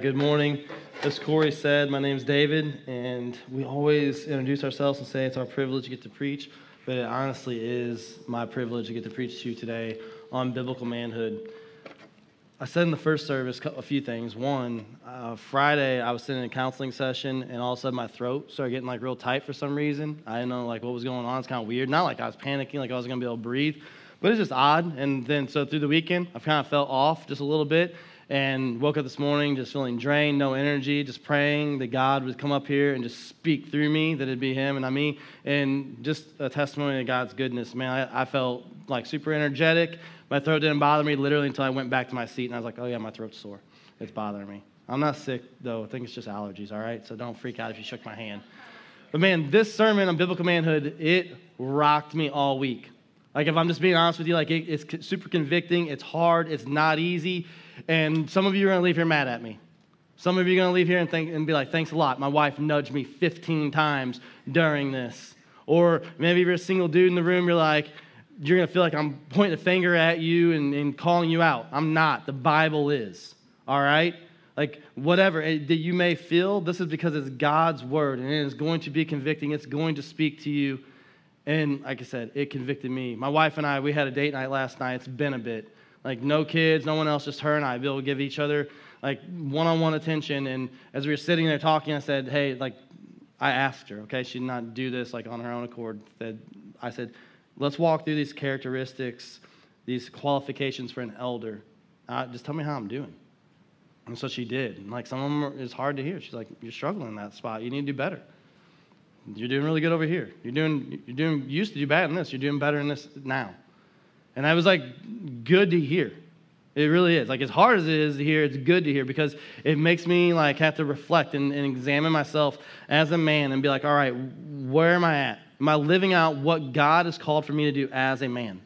Good morning. As Corey said, my name's David, and we always introduce ourselves and say it's our privilege to get to preach, but it honestly is my privilege to get to preach to you today on biblical manhood. I said in the first service a few things. One, uh, Friday I was sitting in a counseling session, and all of a sudden my throat started getting like real tight for some reason. I didn't know like what was going on. It's kind of weird. Not like I was panicking, like I wasn't gonna be able to breathe, but it's just odd. And then so through the weekend, I've kind of felt off just a little bit and woke up this morning just feeling drained, no energy, just praying that God would come up here and just speak through me, that it'd be Him and not me, and just a testimony of God's goodness. Man, I, I, felt like super energetic. My throat didn't bother me literally until I went back to my seat and I was like, oh yeah, my throat's sore. It's bothering me. I'm not sick though. I think it's just allergies, all right? So don't freak out if you shook my hand. But man, this sermon on biblical manhood, it rocked me all week. Like, if I'm just being honest with you, like, it, it's super convicting. It's hard. It's not easy. And some of you are going to leave here mad at me. Some of you are going to leave here and, think, and be like, thanks a lot. My wife nudged me 15 times during this. Or maybe you're a single dude in the room, you're like, you're going to feel like I'm pointing a finger at you and, and calling you out. I'm not. The Bible is. All right? Like, whatever that you may feel, this is because it's God's word and it is going to be convicting. It's going to speak to you. And like I said, it convicted me. My wife and I, we had a date night last night. It's been a bit. Like no kids, no one else, just her and I. To give each other like one-on-one attention. And as we were sitting there talking, I said, "Hey, like," I asked her. Okay, she did not do this like on her own accord. I said, "Let's walk through these characteristics, these qualifications for an elder. Uh, just tell me how I'm doing." And so she did. And like some of them is hard to hear. She's like, "You're struggling in that spot. You need to do better." You're doing really good over here. You're doing, you're doing, you used to do bad in this. You're doing better in this now. And I was like, good to hear. It really is. Like, as hard as it is to hear, it's good to hear because it makes me, like, have to reflect and, and examine myself as a man and be like, all right, where am I at? Am I living out what God has called for me to do as a man?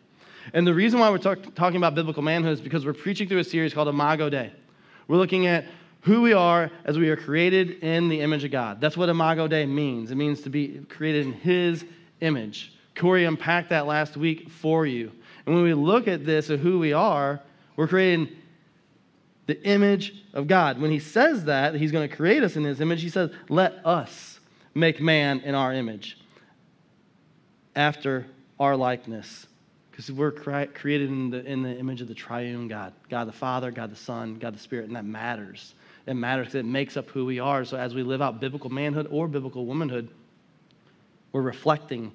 And the reason why we're talk- talking about biblical manhood is because we're preaching through a series called Imago Dei. We're looking at who we are as we are created in the image of God. That's what Imago Dei means. It means to be created in His image. Corey unpacked that last week for you. And when we look at this of who we are, we're creating the image of God. When he says that, he's going to create us in his image, he says, let us make man in our image after our likeness. Because we're created in the, in the image of the triune God God the Father, God the Son, God the Spirit, and that matters. It matters because it makes up who we are. So as we live out biblical manhood or biblical womanhood, we're reflecting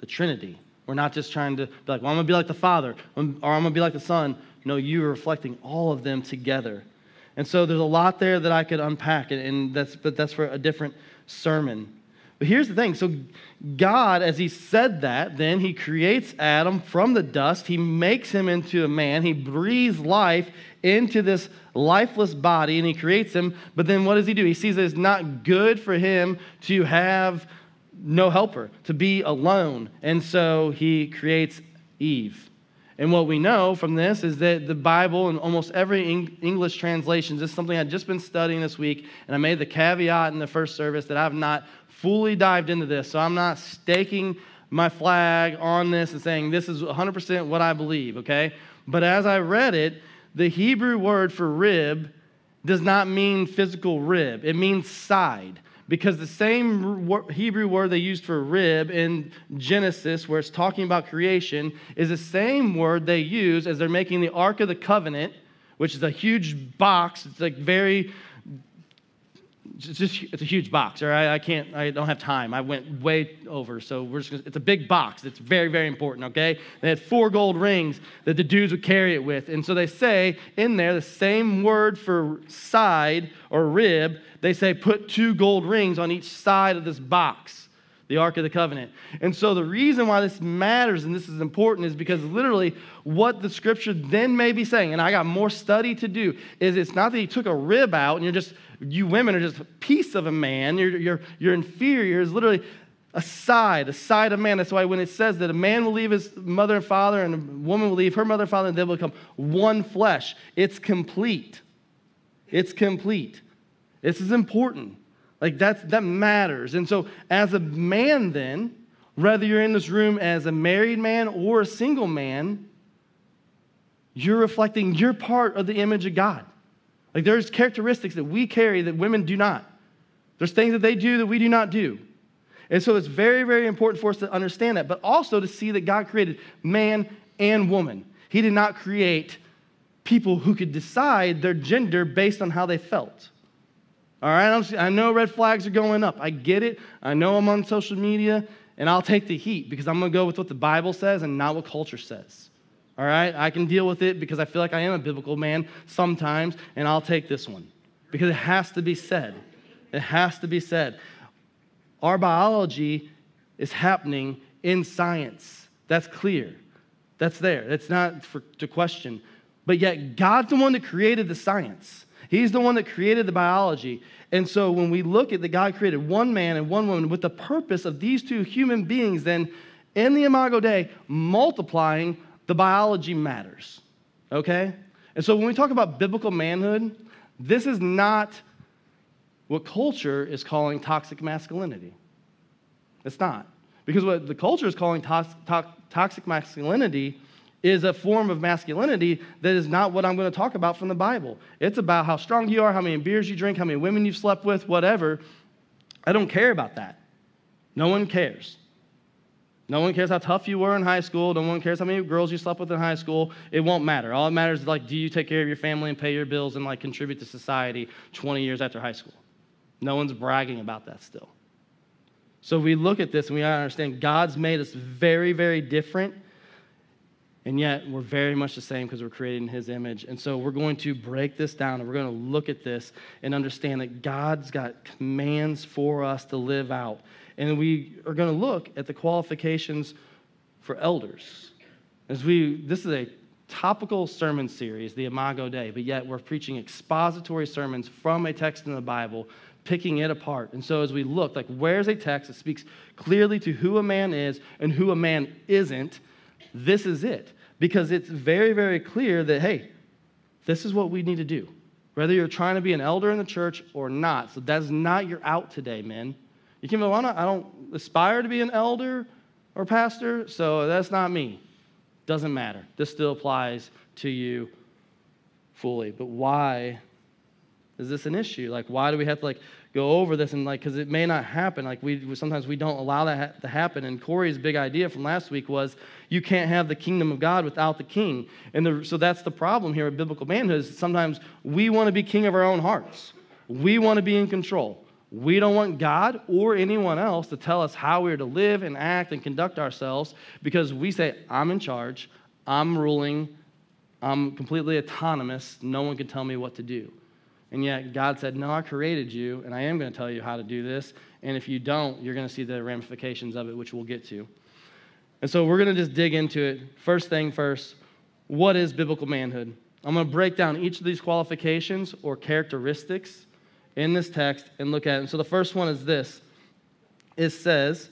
the Trinity we're not just trying to be like, well, I'm going to be like the Father or I'm going to be like the Son. No, you are reflecting all of them together. And so there's a lot there that I could unpack, and that's, but that's for a different sermon. But here's the thing. So, God, as He said that, then He creates Adam from the dust. He makes him into a man. He breathes life into this lifeless body, and He creates him. But then what does He do? He sees that it's not good for him to have no helper, to be alone. And so he creates Eve. And what we know from this is that the Bible and almost every English translation, this is something I've just been studying this week, and I made the caveat in the first service that I've not fully dived into this. So I'm not staking my flag on this and saying this is 100% what I believe, okay? But as I read it, the Hebrew word for rib does not mean physical rib, it means side because the same Hebrew word they used for rib in Genesis, where it's talking about creation, is the same word they use as they're making the Ark of the Covenant, which is a huge box. It's like very it's just it's a huge box, all right? I can't, I don't have time. I went way over, so we're just gonna, it's a big box. It's very, very important, okay? They had four gold rings that the dudes would carry it with. And so they say in there, the same word for side or rib, they say put two gold rings on each side of this box the Ark of the Covenant. And so the reason why this matters and this is important is because literally what the scripture then may be saying, and I got more study to do, is it's not that he took a rib out and you're just, you women are just a piece of a man, you're, you're, you're inferior. It's literally a side, a side of man. That's why when it says that a man will leave his mother and father and a woman will leave her mother and father and they will become one flesh, it's complete. It's complete. This is important. Like that's, that matters. And so, as a man, then, whether you're in this room as a married man or a single man, you're reflecting your part of the image of God. Like there's characteristics that we carry that women do not. There's things that they do that we do not do. And so it's very, very important for us to understand that, but also to see that God created man and woman. He did not create people who could decide their gender based on how they felt. All right, I know red flags are going up. I get it. I know I'm on social media, and I'll take the heat because I'm going to go with what the Bible says and not what culture says. All right, I can deal with it because I feel like I am a biblical man sometimes, and I'll take this one because it has to be said. It has to be said. Our biology is happening in science. That's clear. That's there. That's not for, to question. But yet, God's the one that created the science. He's the one that created the biology. And so when we look at that God created one man and one woman with the purpose of these two human beings, then in the Imago Dei, multiplying the biology matters. Okay? And so when we talk about biblical manhood, this is not what culture is calling toxic masculinity. It's not. Because what the culture is calling to- to- toxic masculinity is a form of masculinity that is not what I'm going to talk about from the Bible. It's about how strong you are, how many beers you drink, how many women you've slept with, whatever. I don't care about that. No one cares. No one cares how tough you were in high school. No one cares how many girls you slept with in high school. It won't matter. All that matters is like, do you take care of your family and pay your bills and like contribute to society 20 years after high school? No one's bragging about that still. So we look at this and we understand God's made us very, very different and yet, we're very much the same because we're created in His image. And so, we're going to break this down and we're going to look at this and understand that God's got commands for us to live out. And we are going to look at the qualifications for elders. As we, this is a topical sermon series, the Imago Dei, but yet we're preaching expository sermons from a text in the Bible, picking it apart. And so, as we look, like, where's a text that speaks clearly to who a man is and who a man isn't? This is it because it's very, very clear that, hey, this is what we need to do. Whether you're trying to be an elder in the church or not. So that's not your out today, men. You can go, well, I don't aspire to be an elder or pastor, so that's not me. Doesn't matter. This still applies to you fully. But why is this an issue? Like, why do we have to like go over this and like because it may not happen like we sometimes we don't allow that ha- to happen and corey's big idea from last week was you can't have the kingdom of god without the king and the, so that's the problem here with biblical manhood is sometimes we want to be king of our own hearts we want to be in control we don't want god or anyone else to tell us how we're to live and act and conduct ourselves because we say i'm in charge i'm ruling i'm completely autonomous no one can tell me what to do and yet God said, No, I created you, and I am going to tell you how to do this. And if you don't, you're going to see the ramifications of it, which we'll get to. And so we're going to just dig into it. First thing first, what is biblical manhood? I'm going to break down each of these qualifications or characteristics in this text and look at it. And so the first one is this it says,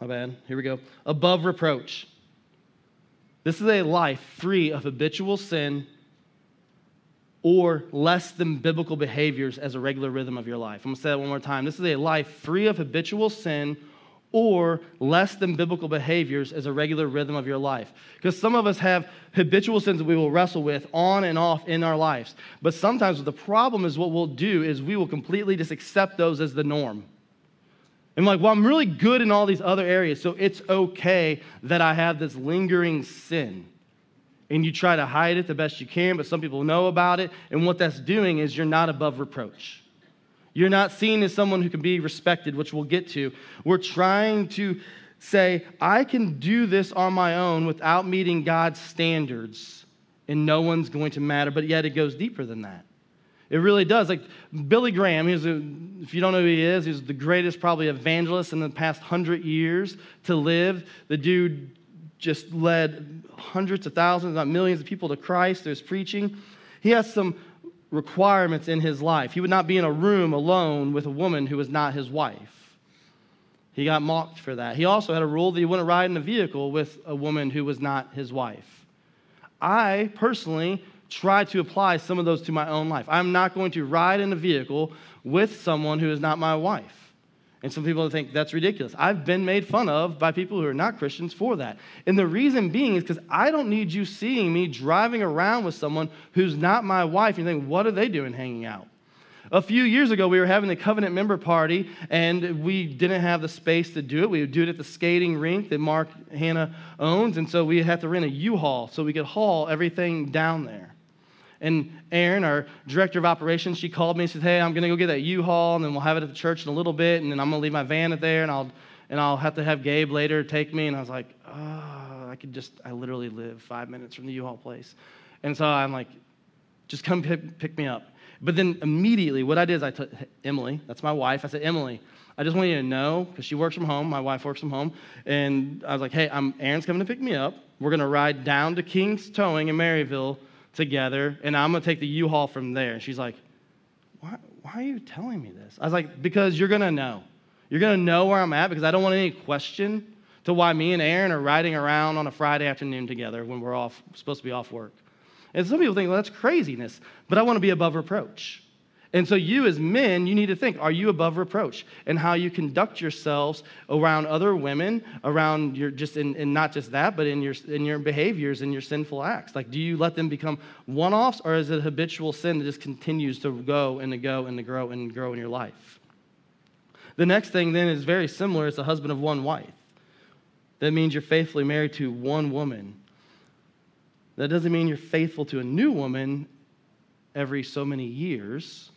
my bad, here we go, above reproach. This is a life free of habitual sin or less than biblical behaviors as a regular rhythm of your life. I'm gonna say that one more time. This is a life free of habitual sin or less than biblical behaviors as a regular rhythm of your life. Because some of us have habitual sins that we will wrestle with on and off in our lives. But sometimes the problem is what we'll do is we will completely just accept those as the norm. And like, well, I'm really good in all these other areas, so it's okay that I have this lingering sin and you try to hide it the best you can, but some people know about it. And what that's doing is you're not above reproach. You're not seen as someone who can be respected, which we'll get to. We're trying to say, I can do this on my own without meeting God's standards, and no one's going to matter. But yet it goes deeper than that. It really does. Like Billy Graham, a, if you don't know who he is, he's the greatest probably evangelist in the past hundred years to live. The dude just led hundreds of thousands, not millions of people to Christ his preaching. He has some requirements in his life. He would not be in a room alone with a woman who was not his wife. He got mocked for that. He also had a rule that he wouldn't ride in a vehicle with a woman who was not his wife. I personally try to apply some of those to my own life. I'm not going to ride in a vehicle with someone who is not my wife. And some people think that's ridiculous. I've been made fun of by people who are not Christians for that. And the reason being is because I don't need you seeing me driving around with someone who's not my wife and think, what are they doing hanging out? A few years ago, we were having the covenant member party, and we didn't have the space to do it. We would do it at the skating rink that Mark Hanna owns, and so we had to rent a U-Haul so we could haul everything down there. And Erin, our director of operations, she called me and said, Hey, I'm going to go get that U Haul, and then we'll have it at the church in a little bit, and then I'm going to leave my van at there, and I'll, and I'll have to have Gabe later take me. And I was like, Oh, I could just, I literally live five minutes from the U Haul place. And so I'm like, Just come pick, pick me up. But then immediately, what I did is I took Emily, that's my wife, I said, Emily, I just want you to know, because she works from home, my wife works from home, and I was like, hey, I'm, Erin's coming to pick me up. We're going to ride down to King's Towing in Maryville together, and I'm going to take the U-Haul from there. And she's like, why, why are you telling me this? I was like, because you're going to know. You're going to know where I'm at because I don't want any question to why me and Erin are riding around on a Friday afternoon together when we're off, supposed to be off work. And some people think, well, that's craziness, but I want to be above reproach. And so, you as men, you need to think are you above reproach? And how you conduct yourselves around other women, around your just in, in not just that, but in your, in your behaviors and your sinful acts. Like, do you let them become one offs, or is it habitual sin that just continues to go and to go and to grow and grow in your life? The next thing then is very similar it's a husband of one wife. That means you're faithfully married to one woman. That doesn't mean you're faithful to a new woman every so many years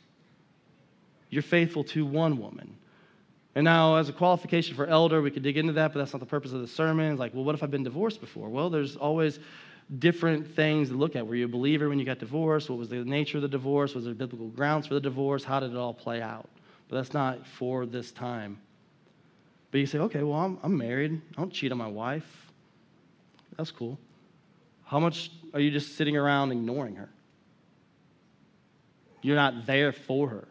you're faithful to one woman. And now, as a qualification for elder, we could dig into that, but that's not the purpose of the sermon. It's like, well, what if I've been divorced before? Well, there's always different things to look at. Were you a believer when you got divorced? What was the nature of the divorce? Was there biblical grounds for the divorce? How did it all play out? But that's not for this time. But you say, okay, well, I'm, I'm married. I don't cheat on my wife. That's cool. How much are you just sitting around ignoring her? You're not there for her.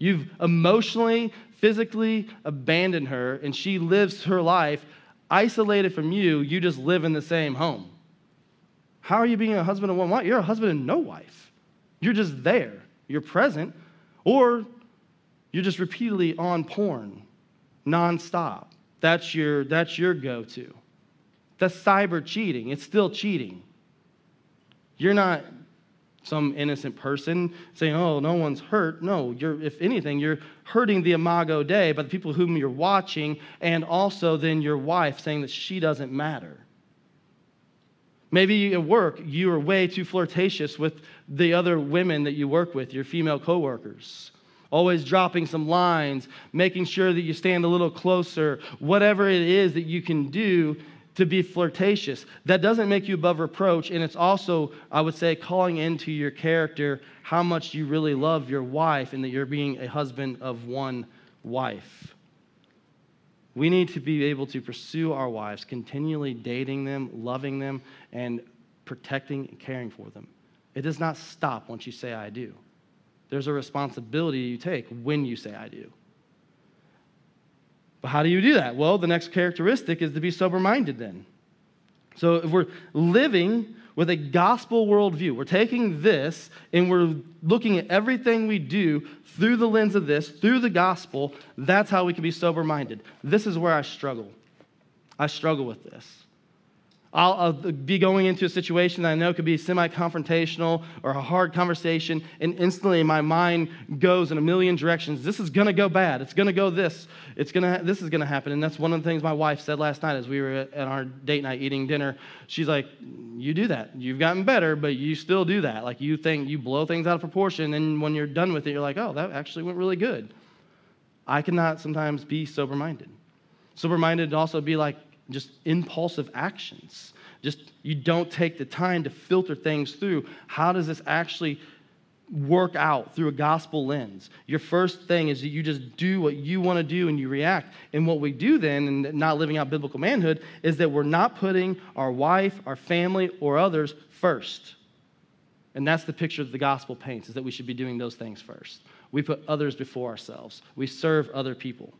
You've emotionally, physically abandoned her, and she lives her life isolated from you. You just live in the same home. How are you being a husband and one wife? You're a husband and no wife. You're just there. You're present, or you're just repeatedly on porn, nonstop. That's your, that's your go to. That's cyber cheating. It's still cheating. You're not some innocent person saying, oh, no one's hurt. No, you're, if anything, you're hurting the imago Dei by the people whom you're watching, and also then your wife saying that she doesn't matter. Maybe at work, you are way too flirtatious with the other women that you work with, your female coworkers. Always dropping some lines, making sure that you stand a little closer, whatever it is that you can do to be flirtatious. That doesn't make you above reproach. And it's also, I would say, calling into your character how much you really love your wife and that you're being a husband of one wife. We need to be able to pursue our wives, continually dating them, loving them, and protecting and caring for them. It does not stop once you say, I do. There's a responsibility you take when you say, I do. But how do you do that? Well, the next characteristic is to be sober minded then. So if we're living with a gospel worldview, we're taking this and we're looking at everything we do through the lens of this, through the gospel, that's how we can be sober minded. This is where I struggle. I struggle with this. I'll, I'll, be going into a situation that I know could be semi confrontational or a hard conversation, and instantly my mind goes in a million directions. This is going to go bad. It's going to go this. It's gonna, this is going to happen. And that's one of the things my wife said last night as we were at, at our date night eating dinner. She's like, You do that. You've gotten better, but you still do that. Like you think you blow things out of proportion, and when you're done with it, you're like, Oh, that actually went really good. I cannot sometimes be sober minded. Sober minded also be like, just impulsive actions. Just you don't take the time to filter things through. How does this actually work out through a gospel lens? Your first thing is that you just do what you want to do and you react. And what we do then, and not living out biblical manhood, is that we're not putting our wife, our family, or others first. And that's the picture that the gospel paints, is that we should be doing those things first. We put others before ourselves. We serve other people.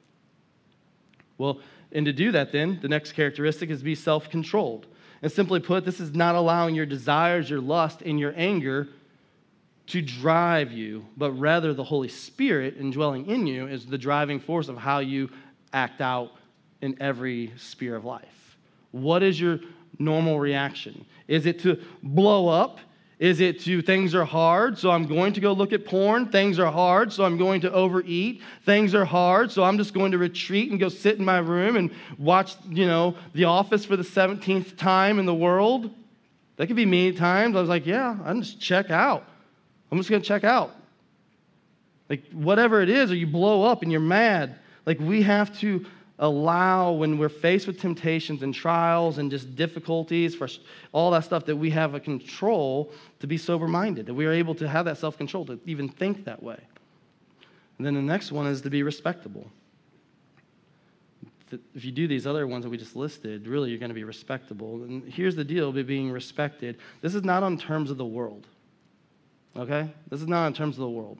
Well, and to do that, then, the next characteristic is be self controlled. And simply put, this is not allowing your desires, your lust, and your anger to drive you, but rather the Holy Spirit indwelling in you is the driving force of how you act out in every sphere of life. What is your normal reaction? Is it to blow up is it to things are hard, so I'm going to go look at porn? Things are hard, so I'm going to overeat. Things are hard, so I'm just going to retreat and go sit in my room and watch, you know, The Office for the 17th time in the world? That could be me at times. I was like, yeah, I'm just check out. I'm just going to check out. Like, whatever it is, or you blow up and you're mad. Like, we have to allow when we're faced with temptations and trials and just difficulties for all that stuff that we have a control to be sober minded that we are able to have that self control to even think that way. And then the next one is to be respectable. If you do these other ones that we just listed really you're going to be respectable. And here's the deal be being respected. This is not on terms of the world okay? This is not on terms of the world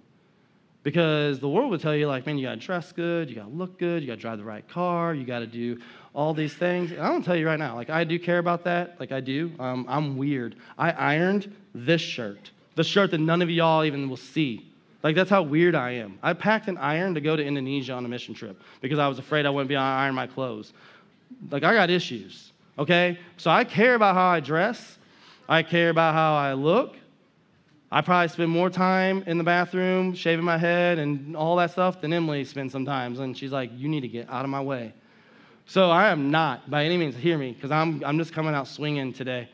because the world would tell you, like, man, you got to dress good, you got to look good, you got to drive the right car, you got to do all these things. And I'm to tell you right now, like, I do care about that. Like, I do. Um, I'm weird. I ironed this shirt, the shirt that none of y'all even will see. Like, that's how weird I am. I packed an iron to go to Indonesia on a mission trip because I was afraid I wouldn't be able to iron my clothes. Like, I got issues, okay? So I care about how I dress, I care about how I look. I probably spend more time in the bathroom shaving my head and all that stuff than Emily spends sometimes. And she's like, You need to get out of my way. So I am not, by any means, hear me, because I'm, I'm just coming out swinging today.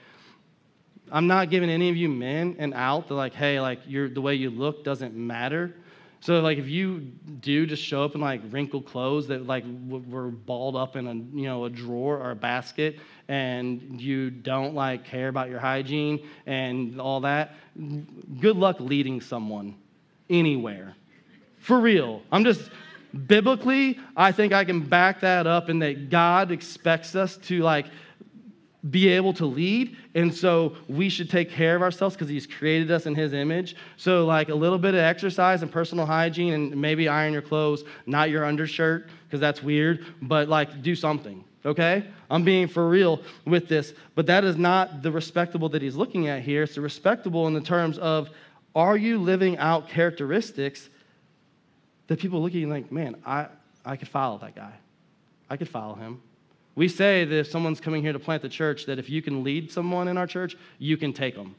I'm not giving any of you men an out that, like, hey, like, you're the way you look doesn't matter. So like if you do just show up in like wrinkled clothes that like were balled up in a you know a drawer or a basket and you don't like care about your hygiene and all that, good luck leading someone anywhere. For real. I'm just biblically, I think I can back that up in that God expects us to like be able to lead. And so we should take care of ourselves because He's created us in His image. So, like a little bit of exercise and personal hygiene, and maybe iron your clothes, not your undershirt, because that's weird, but like do something, okay? I'm being for real with this. But that is not the respectable that He's looking at here. It's the respectable in the terms of are you living out characteristics that people look at you like, man, I, I could follow that guy. I could follow him. We say that if someone's coming here to plant the church, that if you can lead someone in our church, you can take them.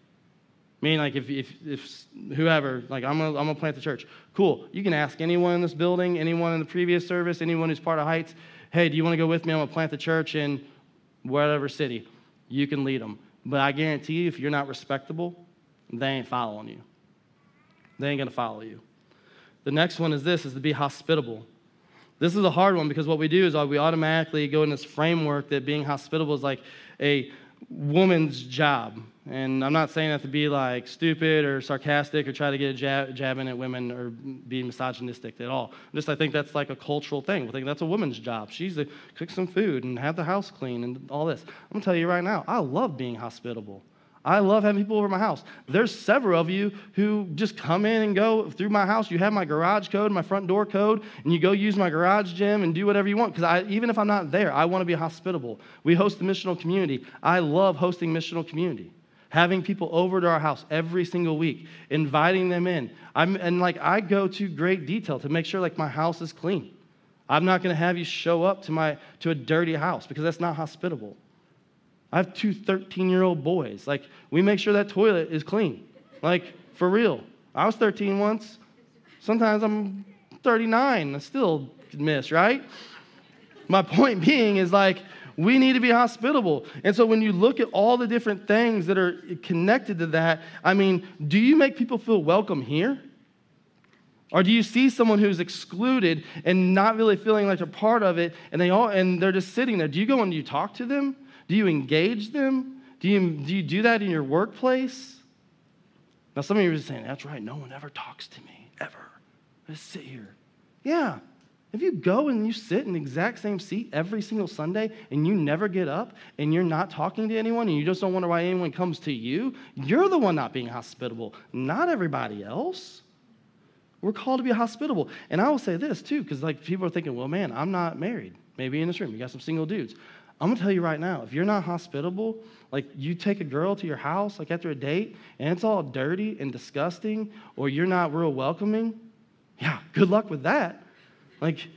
Meaning, like, if, if, if whoever, like, I'm gonna, I'm gonna plant the church. Cool. You can ask anyone in this building, anyone in the previous service, anyone who's part of Heights, hey, do you wanna go with me? I'm gonna plant the church in whatever city. You can lead them. But I guarantee you, if you're not respectable, they ain't following you. They ain't gonna follow you. The next one is this, is to be hospitable. This is a hard one because what we do is uh, we automatically go in this framework that being hospitable is like a woman's job. And I'm not saying that to be like stupid or sarcastic or try to get a jab, jabbing at women or be misogynistic at all. Just I think that's like a cultural thing. I think that's a woman's job. She's to cook some food and have the house clean and all this. I'm gonna tell you right now, I love being hospitable. I love having people over my house. There's several of you who just come in and go through my house. You have my garage code, my front door code, and you go use my garage gym and do whatever you want. Because even if I'm not there, I want to be hospitable. We host the missional community. I love hosting missional community. Having people over to our house every single week, inviting them in. I'm, and like I go to great detail to make sure like my house is clean. I'm not going to have you show up to my to a dirty house because that's not hospitable. I have two 13 year old boys. Like, we make sure that toilet is clean. Like, for real. I was 13 once. Sometimes I'm 39. I still miss, right? My point being is like, we need to be hospitable. And so when you look at all the different things that are connected to that, I mean, do you make people feel welcome here? Or do you see someone who's excluded and not really feeling like they're part of it and they all and they're just sitting there? Do you go and you talk to them? Do you engage them? Do you do, you do that in your workplace? Now some of you are saying, that's right, no one ever talks to me, ever. Just sit here. Yeah, if you go and you sit in the exact same seat every single Sunday and you never get up and you're not talking to anyone and you just don't wonder why anyone comes to you, you're the one not being hospitable, not everybody else. We're called to be hospitable. And I will say this too, because like people are thinking, well, man, I'm not married. Maybe in this room, you got some single dudes. I'm gonna tell you right now, if you're not hospitable, like you take a girl to your house, like after a date, and it's all dirty and disgusting, or you're not real welcoming, yeah, good luck with that. Like,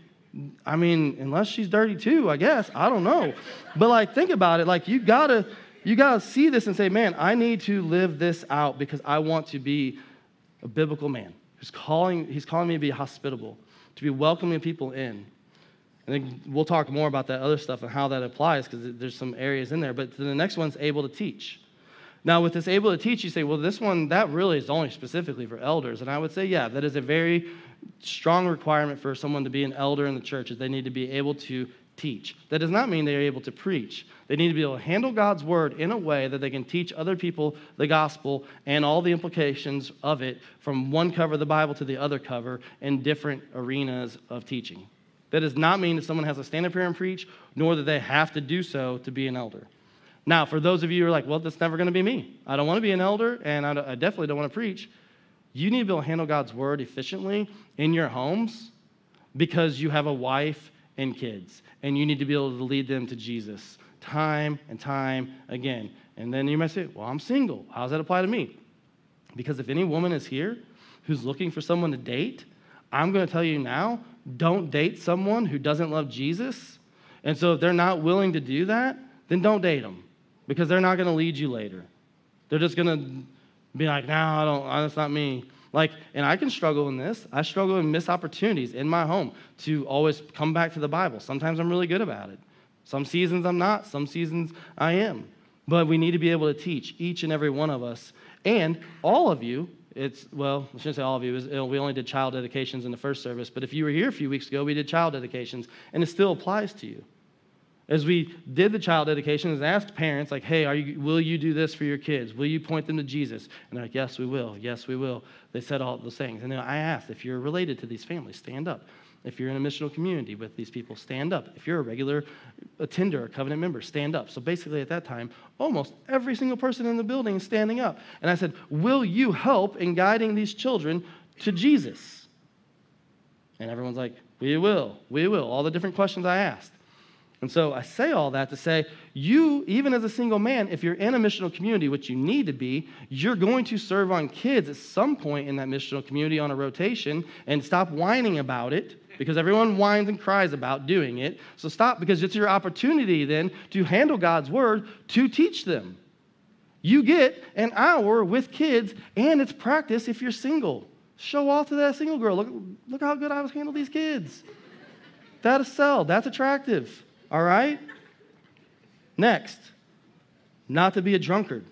I mean, unless she's dirty too, I guess. I don't know. But like, think about it. Like, you gotta, you gotta see this and say, man, I need to live this out because I want to be a biblical man who's calling, he's calling me to be hospitable, to be welcoming people in. And we'll talk more about that other stuff and how that applies because there's some areas in there. But the next one's able to teach. Now, with this able to teach, you say, well, this one, that really is only specifically for elders. And I would say, yeah, that is a very strong requirement for someone to be an elder in the church is they need to be able to teach. That does not mean they're able to preach. They need to be able to handle God's word in a way that they can teach other people the gospel and all the implications of it from one cover of the Bible to the other cover in different arenas of teaching. That does not mean that someone has to stand up here and preach, nor that they have to do so to be an elder. Now, for those of you who are like, well, that's never going to be me. I don't want to be an elder, and I, I definitely don't want to preach. You need to be able to handle God's word efficiently in your homes because you have a wife and kids, and you need to be able to lead them to Jesus time and time again. And then you might say, Well, I'm single. How does that apply to me? Because if any woman is here who's looking for someone to date, I'm going to tell you now don't date someone who doesn't love Jesus. And so if they're not willing to do that, then don't date them because they're not going to lead you later. They're just going to be like, no, I don't, that's not me. Like, and I can struggle in this. I struggle and miss opportunities in my home to always come back to the Bible. Sometimes I'm really good about it. Some seasons I'm not, some seasons I am. But we need to be able to teach each and every one of us. And all of you, it's, well, I shouldn't say all of you, was, we only did child dedications in the first service, but if you were here a few weeks ago, we did child dedications, and it still applies to you. As we did the child dedications and asked parents like hey you, will you do this for your kids? Will you point them to jesus? And they're like yes we will. Yes we will. They said all those things and then i asked if you're related to these families stand up if you're in a missional community with these people stand up. If you're a regular attender or covenant member stand up. So basically at that time almost every single person in the building is standing up. And i said will you help in guiding these children to jesus? And everyone's like we will. We will. All the different questions i asked. And so I say all that to say, you, even as a single man, if you're in a missional community, which you need to be, you're going to serve on kids at some point in that missional community on a rotation and stop whining about it because everyone whines and cries about doing it. So stop because it's your opportunity then to handle God's word to teach them. You get an hour with kids and it's practice if you're single. Show off to that single girl. Look, look how good I was handling these kids. That'll sell. That's attractive. All right? Next, not to be a drunkard.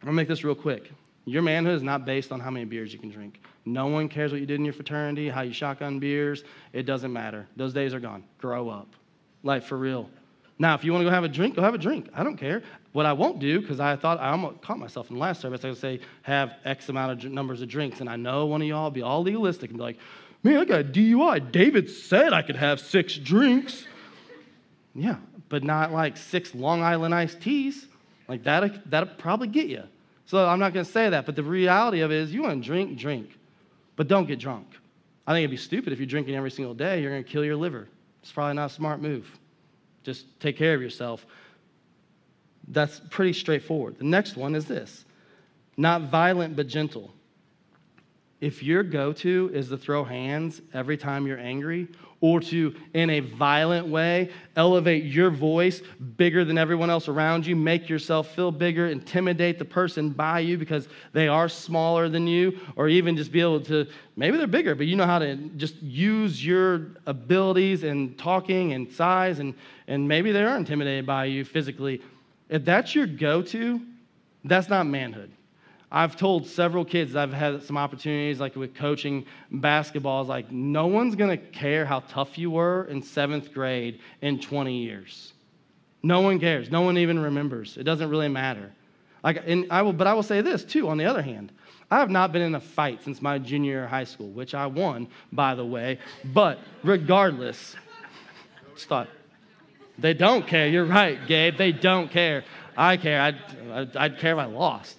I'm gonna make this real quick. Your manhood is not based on how many beers you can drink. No one cares what you did in your fraternity, how you shotgun beers. It doesn't matter. Those days are gone. Grow up. Like, for real. Now, if you want to go have a drink, go have a drink. I don't care. What I won't do, because I thought I almost caught myself in the last service, I would say have X amount of numbers of drinks. And I know one of y'all be all legalistic and be like, man, I got a DUI. David said I could have six drinks. Yeah, but not like six Long Island iced teas. Like that, that'll probably get you. So I'm not going to say that, but the reality of it is you want to drink, drink, but don't get drunk. I think it'd be stupid if you're drinking every single day, you're going to kill your liver. It's probably not a smart move. Just take care of yourself. That's pretty straightforward. The next one is this not violent but gentle. if your go to is to throw hands every time you're angry, or to, in a violent way, elevate your voice bigger than everyone else around you, make yourself feel bigger, intimidate the person by you because they are smaller than you, or even just be able to, maybe they're bigger, but you know how to just use your abilities and talking and size, and, and maybe they are intimidated by you physically. If that's your go to, that's not manhood. I've told several kids I've had some opportunities, like with coaching basketball, is like no one's gonna care how tough you were in seventh grade in 20 years. No one cares. No one even remembers. It doesn't really matter. Like, and I will, but I will say this too. On the other hand, I have not been in a fight since my junior year of high school, which I won, by the way. But regardless, stop. They don't care. You're right, Gabe. They don't care. I care. I'd, I'd care if I lost.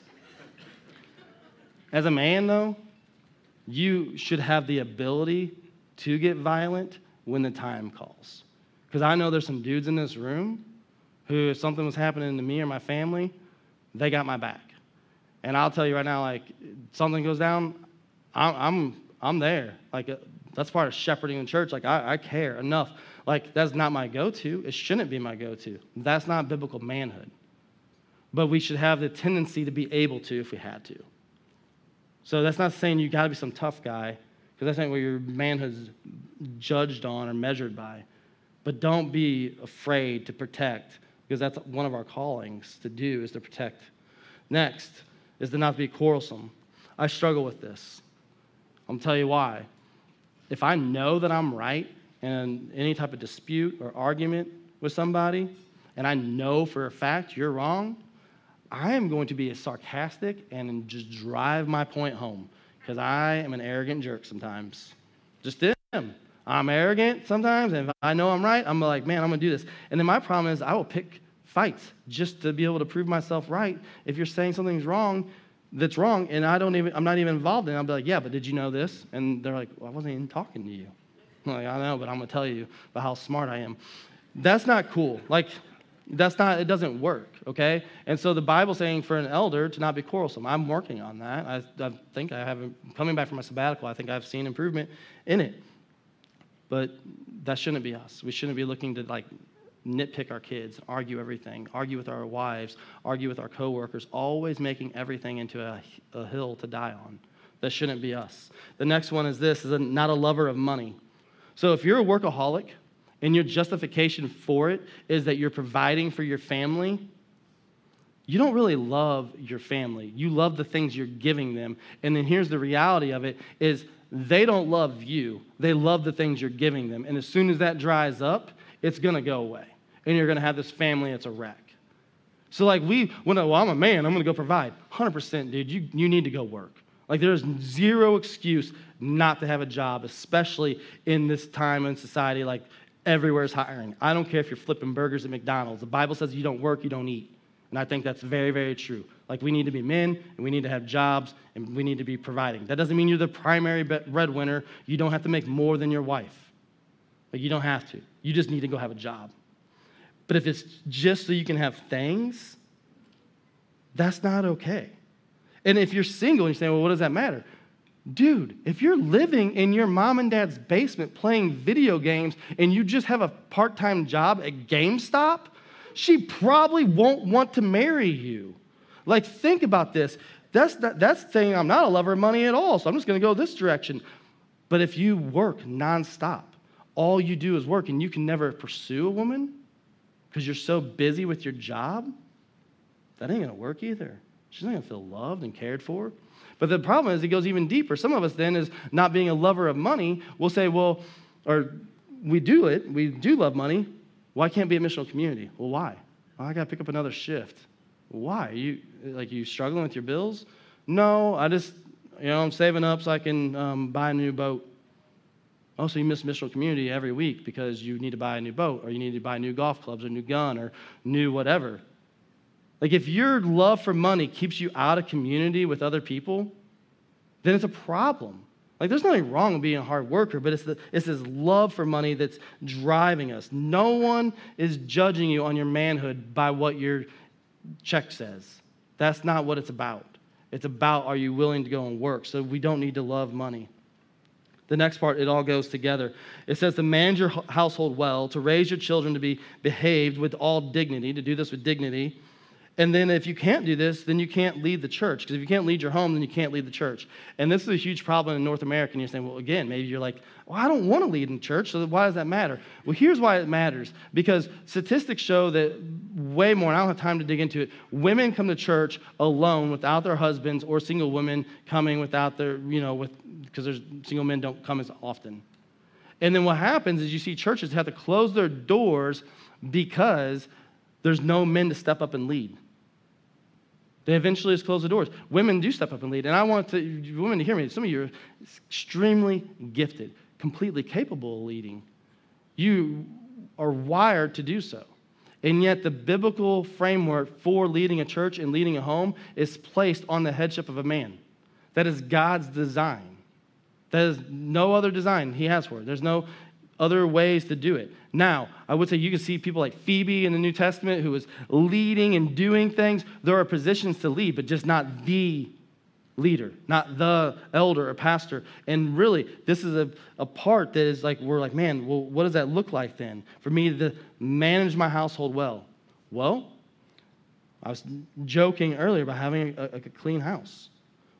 As a man, though, you should have the ability to get violent when the time calls. Because I know there's some dudes in this room who, if something was happening to me or my family, they got my back. And I'll tell you right now, like, something goes down, I'm, I'm, I'm there. Like, uh, that's part of shepherding in church. Like, I, I care enough. Like, that's not my go to. It shouldn't be my go to. That's not biblical manhood. But we should have the tendency to be able to if we had to. So that's not saying you got to be some tough guy, because that's not what your manhood's judged on or measured by. But don't be afraid to protect, because that's one of our callings to do is to protect. Next is to not be quarrelsome. I struggle with this. I'm tell you why. If I know that I'm right in any type of dispute or argument with somebody, and I know for a fact you're wrong, I am going to be sarcastic and just drive my point home because I am an arrogant jerk sometimes. Just am. I'm arrogant sometimes, and if I know I'm right, I'm like, man, I'm gonna do this. And then my problem is I will pick fights just to be able to prove myself right. If you're saying something's wrong, that's wrong, and I don't even, I'm not even involved in it, I'll be like, yeah, but did you know this? And they're like, well, I wasn't even talking to you. I'm like, I know, but I'm gonna tell you about how smart I am. That's not cool. Like, that's not, it doesn't work, okay? And so the Bible's saying for an elder to not be quarrelsome. I'm working on that. I, I think I have, coming back from my sabbatical, I think I've seen improvement in it. But that shouldn't be us. We shouldn't be looking to like nitpick our kids, argue everything, argue with our wives, argue with our coworkers, always making everything into a, a hill to die on. That shouldn't be us. The next one is this, is a, not a lover of money. So if you're a workaholic, and your justification for it is that you're providing for your family, you don't really love your family. You love the things you're giving them. And then here's the reality of it is they don't love you. They love the things you're giving them. And as soon as that dries up, it's going to go away. And you're going to have this family that's a wreck. So like we, when well, I'm a man, I'm going to go provide. 100%, dude, you, you need to go work. Like there's zero excuse not to have a job, especially in this time in society. Like everywhere's hiring. I don't care if you're flipping burgers at McDonald's. The Bible says you don't work, you don't eat. And I think that's very, very true. Like, we need to be men, and we need to have jobs, and we need to be providing. That doesn't mean you're the primary breadwinner. You don't have to make more than your wife. Like, you don't have to. You just need to go have a job. But if it's just so you can have things, that's not okay. And if you're single and you're saying, well, what does that matter? Dude, if you're living in your mom and dad's basement playing video games and you just have a part time job at GameStop, she probably won't want to marry you. Like, think about this. That's, that's saying I'm not a lover of money at all, so I'm just to go this direction. But if you work nonstop, all you do is work and you can never pursue a woman because you're so busy with your job, that ain't to work either. She's not to feel loved and cared for. But the problem is, it goes even deeper. Some of us then, is not being a lover of money, will say, well, or we do it, we do love money. Why can't be a missional community? Well, why? Well, I got to pick up another shift. Why? You like you struggling with your bills? No, I just you know I'm saving up so I can um, buy a new boat. Oh, so you miss missional community every week because you need to buy a new boat, or you need to buy new golf clubs, or new gun, or new whatever. Like, if your love for money keeps you out of community with other people, then it's a problem. Like, there's nothing wrong with being a hard worker, but it's, the, it's this love for money that's driving us. No one is judging you on your manhood by what your check says. That's not what it's about. It's about are you willing to go and work? So we don't need to love money. The next part, it all goes together. It says to manage your household well, to raise your children to be behaved with all dignity, to do this with dignity. And then if you can't do this, then you can't lead the church. Because if you can't lead your home, then you can't lead the church. And this is a huge problem in North America. And you're saying, well, again, maybe you're like, well, I don't want to lead in church, so why does that matter? Well, here's why it matters. Because statistics show that way more, and I don't have time to dig into it, women come to church alone without their husbands, or single women coming without their, you know, with because there's single men don't come as often. And then what happens is you see churches have to close their doors because there's no men to step up and lead. They eventually just close the doors. Women do step up and lead. And I want to, women to hear me. Some of you are extremely gifted, completely capable of leading. You are wired to do so. And yet, the biblical framework for leading a church and leading a home is placed on the headship of a man. That is God's design. That is no other design He has for it. There's no other ways to do it. Now, I would say you can see people like Phoebe in the New Testament who was leading and doing things. There are positions to lead, but just not the leader, not the elder or pastor. And really, this is a, a part that is like, we're like, man, well, what does that look like then? For me to manage my household well. Well, I was joking earlier about having a, a clean house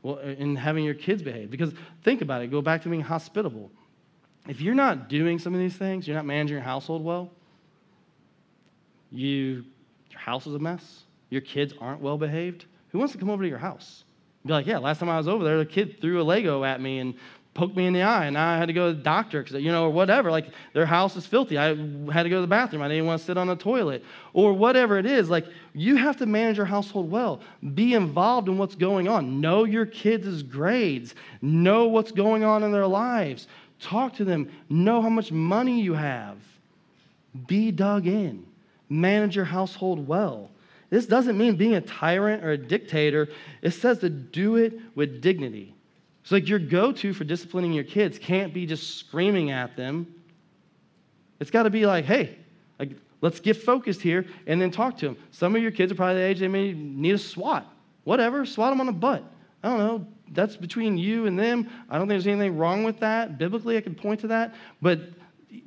well, and having your kids behave. Because think about it, go back to being hospitable if you're not doing some of these things, you're not managing your household well, you, your house is a mess, your kids aren't well behaved, who wants to come over to your house? Be like, yeah, last time I was over there, the kid threw a Lego at me and poked me in the eye, and I had to go to the doctor, cause, you know, or whatever. Like, their house is filthy. I had to go to the bathroom. I didn't want to sit on the toilet, or whatever it is. Like, you have to manage your household well. Be involved in what's going on. Know your kids' grades. Know what's going on in their lives. Talk to them. Know how much money you have. Be dug in. Manage your household well. This doesn't mean being a tyrant or a dictator. It says to do it with dignity. It's like your go to for disciplining your kids can't be just screaming at them. It's got to be like, hey, like, let's get focused here and then talk to them. Some of your kids are probably the age they may need a swat. Whatever, swat them on the butt. I don't know, that's between you and them. I don't think there's anything wrong with that. Biblically, I can point to that. But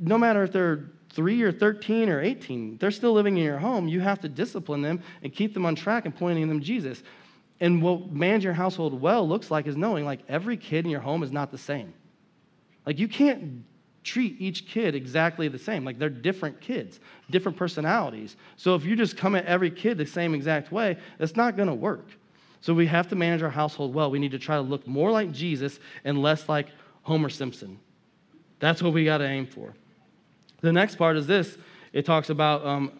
no matter if they're 3 or 13 or 18, they're still living in your home. You have to discipline them and keep them on track and pointing them Jesus. And what manage your household well looks like is knowing like every kid in your home is not the same. Like you can't treat each kid exactly the same. Like they're different kids, different personalities. So if you just come at every kid the same exact way, it's not going to work. So we have to manage our household well. We need to try to look more like Jesus and less like Homer Simpson. That's what we got to aim for. The next part is this it talks about um,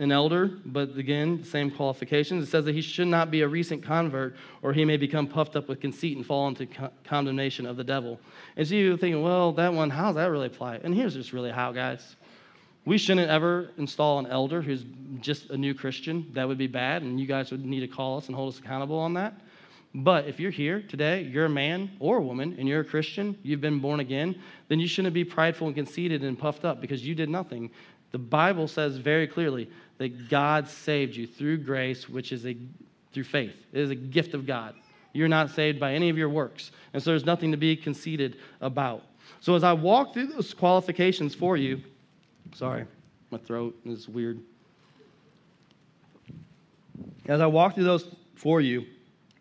an elder, but again, same qualifications. It says that he should not be a recent convert, or he may become puffed up with conceit and fall into co- condemnation of the devil. And so you're thinking, well, that one, how does that really apply? And here's just really how, guys. We shouldn't ever install an elder who's just a new Christian. That would be bad, and you guys would need to call us and hold us accountable on that. But if you're here today, you're a man or a woman, and you're a Christian, you've been born again, then you shouldn't be prideful and conceited and puffed up because you did nothing. The Bible says very clearly that God saved you through grace, which is a through faith. It is a gift of God. You're not saved by any of your works. And so there's nothing to be conceited about. So as I walk through those qualifications for you, Sorry, my throat is weird. As I walk through those for you,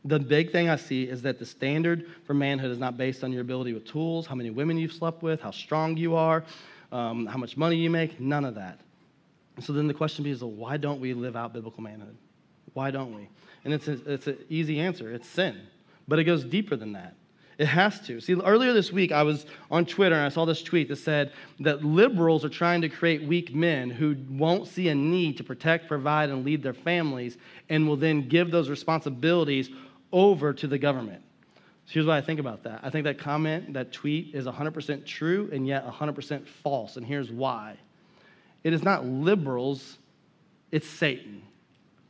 the big thing I see is that the standard for manhood is not based on your ability with tools, how many women you've slept with, how strong you are, um, how much money you make, none of that. So then the question is, why don't we live out biblical manhood? Why don't we? And it's, a, it's an easy answer it's sin. But it goes deeper than that. It has to. See, earlier this week, I was on Twitter and I saw this tweet that said that liberals are trying to create weak men who won't see a need to protect, provide, and lead their families and will then give those responsibilities over to the government. So here's what I think about that. I think that comment, that tweet is 100% true and yet 100% false. And here's why it is not liberals, it's Satan.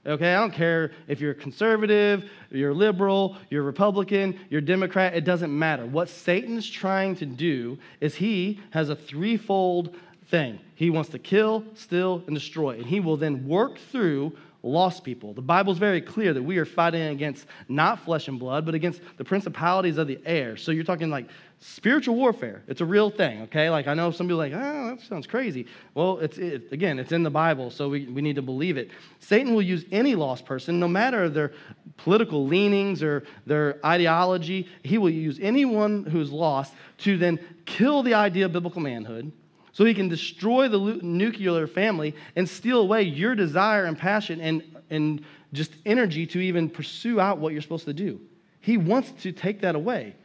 Okay, I don't care if you're conservative, you're liberal, you're Republican, you're Democrat, it doesn't matter. What Satan's trying to do is he has a threefold thing. He wants to kill, steal, and destroy. And he will then work through lost people. The Bible's very clear that we are fighting against not flesh and blood, but against the principalities of the air. So you're talking like spiritual warfare. It's a real thing, okay? Like I know some people like, oh, that sounds crazy. Well, it's it, again, it's in the Bible, so we, we need to believe it. Satan will use any lost person, no matter their political leanings or their ideology. He will use anyone who's lost to then kill the idea of biblical manhood so he can destroy the nuclear family and steal away your desire and passion and, and just energy to even pursue out what you're supposed to do. He wants to take that away.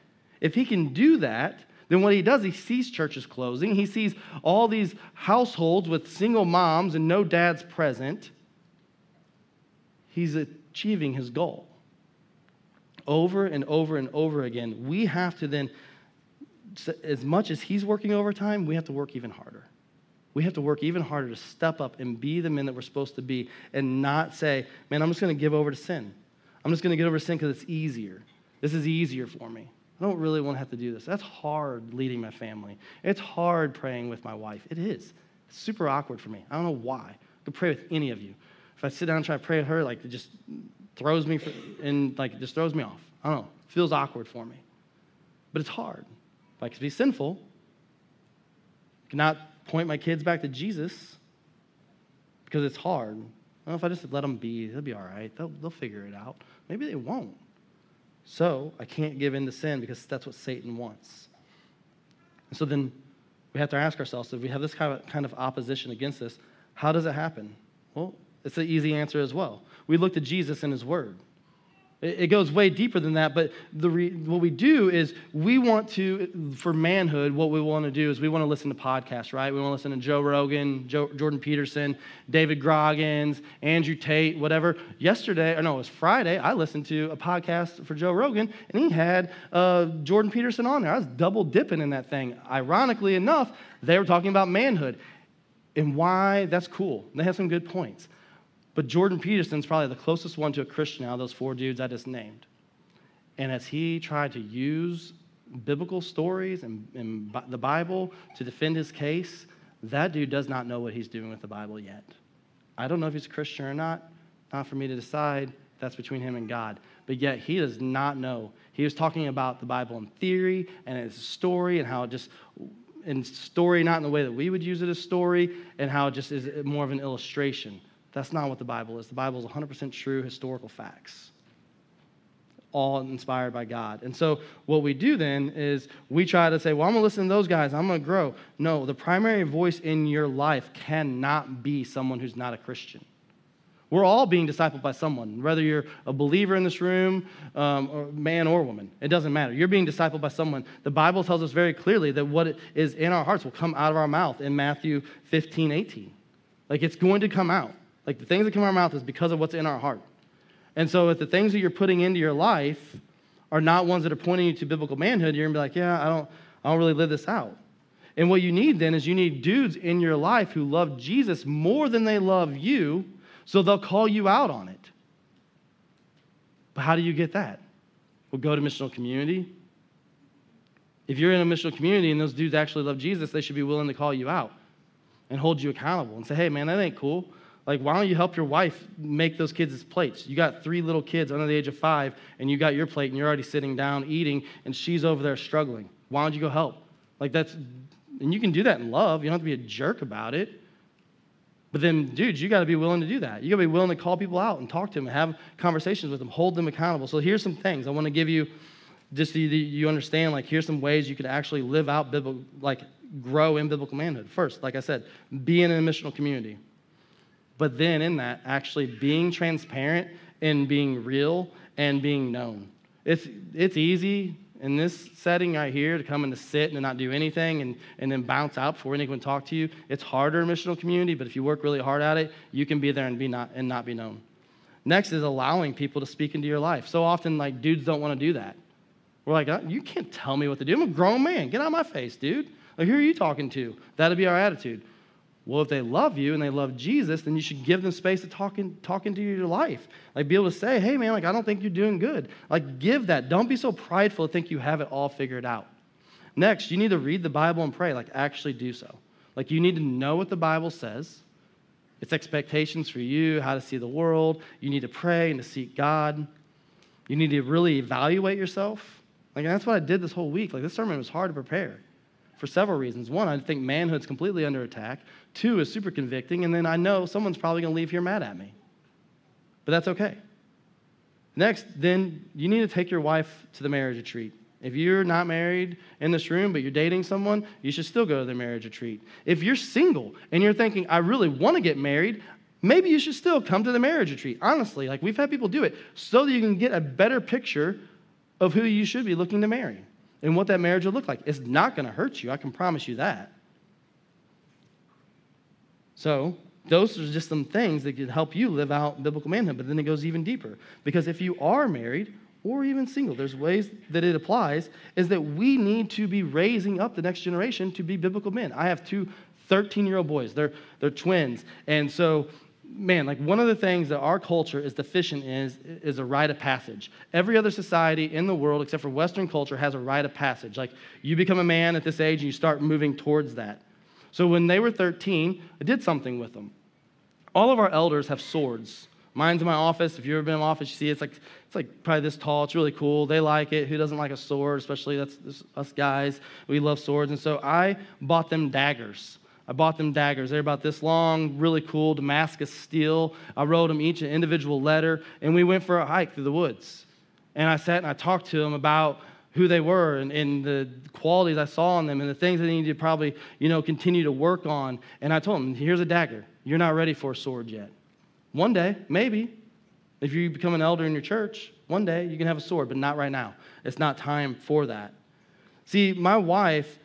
If he can do that, then what he does, he sees churches closing. He sees all these households with single moms and no dads present. He's achieving his goal. Over and over and over again, we have to then as much as he's working overtime, we have to work even harder. We have to work even harder to step up and be the men that we're supposed to be and not say, man, I'm just going to give over to sin. I'm just going to get over to sin because it's easier. This is easier for me. I don't really want to have to do this. That's hard leading my family. It's hard praying with my wife. It is. It's super awkward for me. I don't know why. I could pray with any of you. If I sit down and try to pray with her, like it just throws me for, and like it just throws me off. I don't know. It feels awkward for me. But it's hard. I could be sinful, I cannot point my kids back to Jesus because it's hard. Well, if I just let them be, they'll be all right. They'll, they'll figure it out. Maybe they won't. So I can't give in to sin because that's what Satan wants. And so then we have to ask ourselves if we have this kind of, kind of opposition against this, how does it happen? Well, it's an easy answer as well. We look to Jesus and his word. It goes way deeper than that, but re, what we do is we want to, for manhood, what we want to do is we want to listen to podcasts, right? We want to listen to Joe Rogan, Joe, Jordan Peterson, David Goggins, Andrew Tate, whatever. Yesterday, or no, it was Friday, I listened to a podcast for Joe Rogan, and he had uh, Jordan Peterson on there. I was double dipping in that thing. Ironically enough, they were talking about manhood and why that's cool. They had some good points. But Jordan Peterson's probably the closest one to a Christian out of those four dudes I just named. And as he tried to use biblical stories and, and the Bible to defend his case, that dude does not know what he's doing with the Bible yet. I don't know if he's a Christian or not. Not for me to decide. That's between him and God. But yet he does not know. He was talking about the Bible in theory and a story and how it just in story, not in the way that we would use it as story, and how it just is more of an illustration. That's not what the Bible is. The Bible is 100% true historical facts, all inspired by God. And so, what we do then is we try to say, well, I'm going to listen to those guys, I'm going to grow. No, the primary voice in your life cannot be someone who's not a Christian. We're all being discipled by someone, whether you're a believer in this room, um, or man or woman. It doesn't matter. You're being discipled by someone. The Bible tells us very clearly that what is in our hearts will come out of our mouth in Matthew 15, 18. Like it's going to come out. Like the things that come out of our mouth is because of what's in our heart. And so if the things that you're putting into your life are not ones that are pointing you to biblical manhood, you're gonna be like, yeah, I don't, I don't really live this out. And what you need then is you need dudes in your life who love Jesus more than they love you, so they'll call you out on it. But how do you get that? Well, go to missional community. If you're in a missional community and those dudes actually love Jesus, they should be willing to call you out and hold you accountable and say, hey, man, that ain't cool. Like, why don't you help your wife make those kids' plates? You got three little kids under the age of five, and you got your plate, and you're already sitting down eating, and she's over there struggling. Why don't you go help? Like, that's, and you can do that in love. You don't have to be a jerk about it. But then, dudes, you got to be willing to do that. You got to be willing to call people out and talk to them and have conversations with them, hold them accountable. So, here's some things I want to give you just so you understand. Like, here's some ways you could actually live out biblical, like, grow in biblical manhood. First, like I said, be in a missional community but then in that, actually being transparent and being real and being known. It's, it's easy in this setting right here to come and to sit and not do anything and, and then bounce out before anyone talk to you. It's harder in missional community, but if you work really hard at it, you can be there and, be not, and not be known. Next is allowing people to speak into your life. So often, like, dudes don't want to do that. We're like, uh, you can't tell me what to do. I'm a grown man. Get out of my face, dude. Like, who are you talking to? That'll be our attitude. Well, if they love you and they love Jesus, then you should give them space to talk, in, talk into your life. Like, be able to say, hey, man, like, I don't think you're doing good. Like, give that. Don't be so prideful to think you have it all figured out. Next, you need to read the Bible and pray. Like, actually do so. Like, you need to know what the Bible says. It's expectations for you, how to see the world. You need to pray and to seek God. You need to really evaluate yourself. Like, that's what I did this whole week. Like, this sermon was hard to prepare for several reasons. One, I think manhood's completely under attack. Two, is super convicting. And then I know someone's probably going to leave here mad at me. But that's okay. Next, then you need to take your wife to the marriage retreat. If you're not married in this room, but you're dating someone, you should still go to the marriage retreat. If you're single and you're thinking, I really want to get married, maybe you should still come to the marriage retreat. Honestly, like we've had people do it so that you can get a better picture of who you should be looking to marry and what that marriage will look like. It's not going to hurt you, I can promise you that. So, those are just some things that can help you live out biblical manhood, but then it goes even deeper. Because if you are married, or even single, there's ways that it applies, is that we need to be raising up the next generation to be biblical men. I have two 13 year old boys, they're, they're twins. And so, man, like one of the things that our culture is deficient in is, is a rite of passage. Every other society in the world, except for Western culture, has a rite of passage. Like you become a man at this age and you start moving towards that. So when they were 13, I did something with them. All of our elders have swords. Mine's in my office. If you've ever been in my office, you see it's like it's like probably this tall. It's really cool. They like it. Who doesn't like a sword? Especially that's us guys. We love swords. And so I bought them daggers. I bought them daggers. They're about this long, really cool Damascus steel. I wrote them each an individual letter, and we went for a hike through the woods. And I sat and I talked to them about who they were and, and, the qualities I saw in them and the things they needed to probably, you know, continue to work on. And I told them, here's a dagger. You're not ready for a sword yet. One day, maybe, if you become an elder in your church, one day you can have a sword, but not right now. It's not time for that. See, my wife,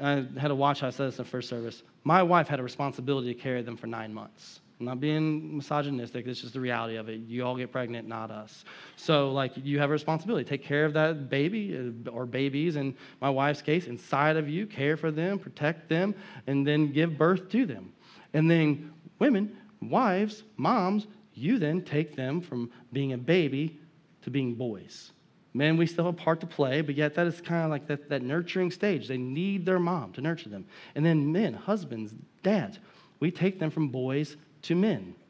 I had to watch I said this in the first service. My wife had a responsibility to carry them for nine months. I'm not being misogynistic, it's just the reality of it. You all get pregnant, not us. So, like, you have a responsibility. Take care of that baby uh, or babies, in my wife's case, inside of you, care for them, protect them, and then give birth to them. And then, women, wives, moms, you then take them from being a baby to being boys. Men, we still have a part to play, but yet that is kind of like that, that nurturing stage. They need their mom to nurture them. And then men, husbands, dads, we take them from boys to men.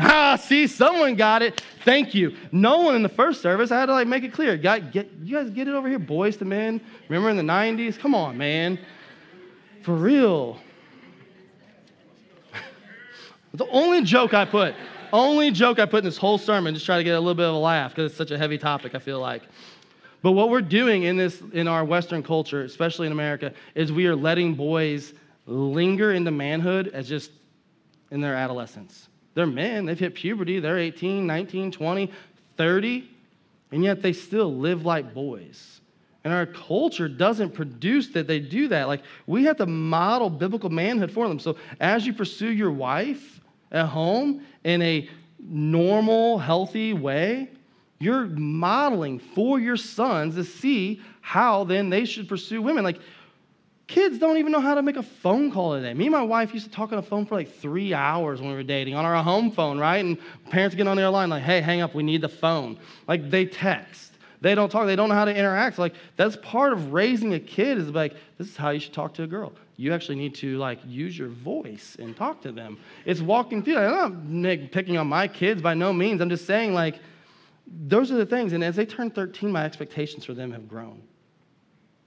Ah, see, someone got it. Thank you. No one in the first service. I had to like make it clear. Got, get, you guys get it over here, boys to men. Remember in the 90s? Come on, man. For real. the only joke I put. Only joke I put in this whole sermon, just try to get a little bit of a laugh because it's such a heavy topic, I feel like. But what we're doing in this in our Western culture, especially in America, is we are letting boys linger into manhood as just in their adolescence. They're men, they've hit puberty, they're 18, 19, 20, 30, and yet they still live like boys. And our culture doesn't produce that they do that. Like, we have to model biblical manhood for them. So, as you pursue your wife at home in a normal, healthy way, you're modeling for your sons to see how then they should pursue women. Like, Kids don't even know how to make a phone call today. Me and my wife used to talk on the phone for like three hours when we were dating on our home phone, right? And parents get on their line like, hey, hang up, we need the phone. Like they text. They don't talk, they don't know how to interact. Like that's part of raising a kid is like, this is how you should talk to a girl. You actually need to like use your voice and talk to them. It's walking through. I'm not picking on my kids by no means. I'm just saying like those are the things. And as they turn 13, my expectations for them have grown.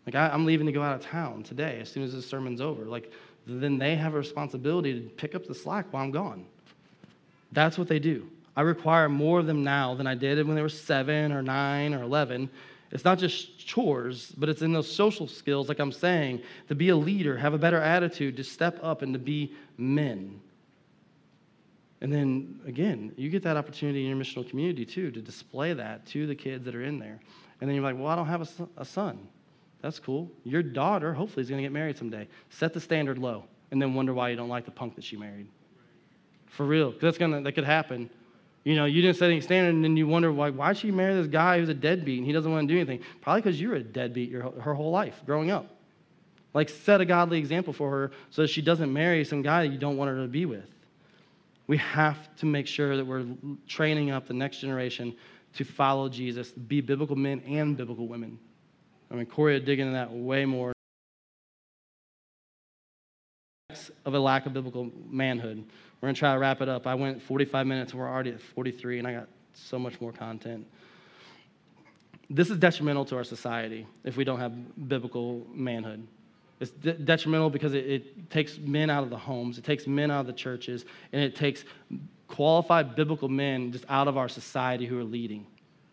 Like, I, am leaving to go out of town today as soon as this sermon's over. Like, then they have a responsibility to pick up the slack while I'm gone. That's what they do. I require more of them now than I did when they were seven or nine or 11. It's not just chores, but it's in those social skills, like I'm saying, to be a leader, have a better attitude, to step up and to be men. And then again, you get that opportunity in your missional community too to display that to the kids that are in there. And then you're like, well, I don't have a, son. That's cool. Your daughter, hopefully, is going to get married someday. Set the standard low and then wonder why you don't like the punk that she married. For real, because that's gonna that could happen. You know, you didn't set any standard, and then you wonder why why she marry this guy who's a deadbeat and he doesn't want to do anything. Probably because you were a deadbeat your, her whole life growing up. Like set a godly example for her so that she doesn't marry some guy that you don't want her to be with. We have to make sure that we're training up the next generation to follow Jesus, be biblical men and biblical women. I mean, Corey would dig into that way more of a lack of biblical manhood. We're going to try to wrap it up. I went 45 minutes, and we're already at 43, and I got so much more content. This is detrimental to our society if we don't have biblical manhood. It's de- detrimental because it, it takes men out of the homes, it takes men out of the churches, and it takes qualified biblical men just out of our society who are leading.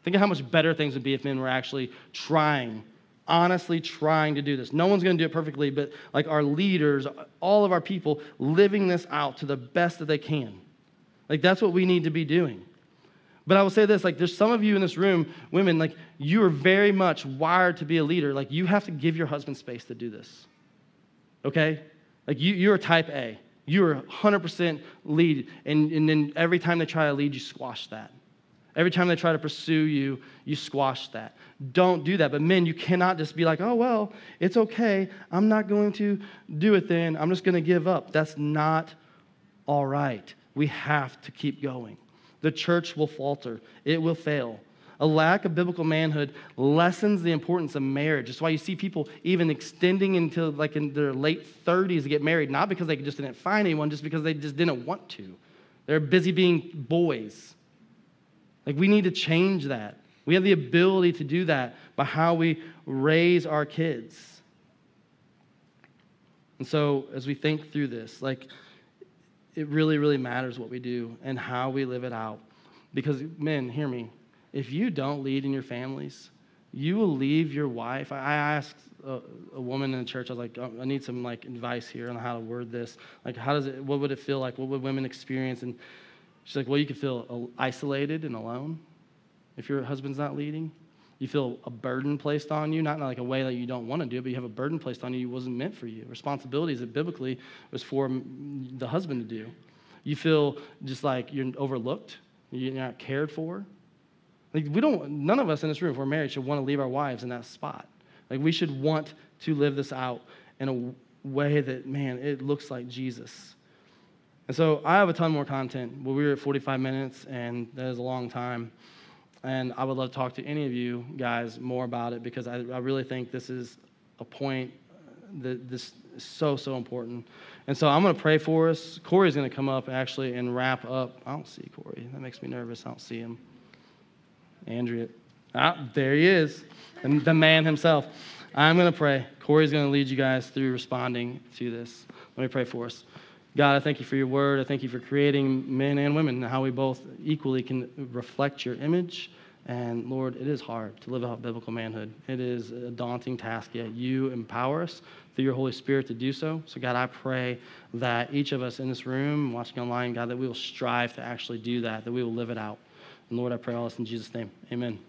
Think of how much better things would be if men were actually trying honestly trying to do this. No one's going to do it perfectly, but like our leaders, all of our people living this out to the best that they can. Like that's what we need to be doing. But I will say this like, there's some of you in this room, women, like, you are very much wired to be a leader. Like, you have to give your husband space to do this. Okay? Like, you, you're type A. You're 100% lead. And, and then every time they try to lead, you squash that. Every time they try to pursue you, you squash that. Don't do that. But men, you cannot just be like, oh, well, it's okay. I'm not going to do it then. I'm just going to give up. That's not all right. We have to keep going. The church will falter, it will fail. A lack of biblical manhood lessens the importance of marriage. That's why you see people even extending into like in their late 30s to get married, not because they just didn't find anyone, just because they just didn't want to. They're busy being boys. Like, we need to change that. We have the ability to do that by how we raise our kids. And so, as we think through this, like, it really, really matters what we do and how we live it out. Because, men, hear me. If you don't lead in your families, you will leave your wife. I asked a, a, woman in the church, I was like, oh, I need some like advice here on how to word this. Like, how does it, what would it feel like? What would women experience? And She's like, Well, you can feel isolated and alone if your husband's not leading. You feel a burden placed on you, not in like a way that you don't want to do, but you have a burden placed on you that wasn't meant for you. Responsibilities that biblically was for the husband to do. You feel just like you're overlooked, you're not cared for. Like we don't, none of us in this room, if we're married, should want to leave our wives in that spot. Like we should want to live this out in a way that, man, it looks like Jesus. And so I have a ton more content. Well, we were at 45 minutes, and that is a long time. And I would love to talk to any of you guys more about it because I, I really think this is a point that this is so, so important. And so I'm going to pray for us. Corey's going to come up actually and wrap up. I don't see Corey. That makes me nervous. I don't see him. Andrea. Ah, there he is, and the man himself. I'm going to pray. Corey's going to lead you guys through responding to this. Let me pray for us. God, I thank you for your word. I thank you for creating men and women and how we both equally can reflect your image. And Lord, it is hard to live out biblical manhood. It is a daunting task, yet you empower us through your Holy Spirit to do so. So, God, I pray that each of us in this room, watching online, God, that we will strive to actually do that, that we will live it out. And Lord, I pray all this in Jesus' name. Amen.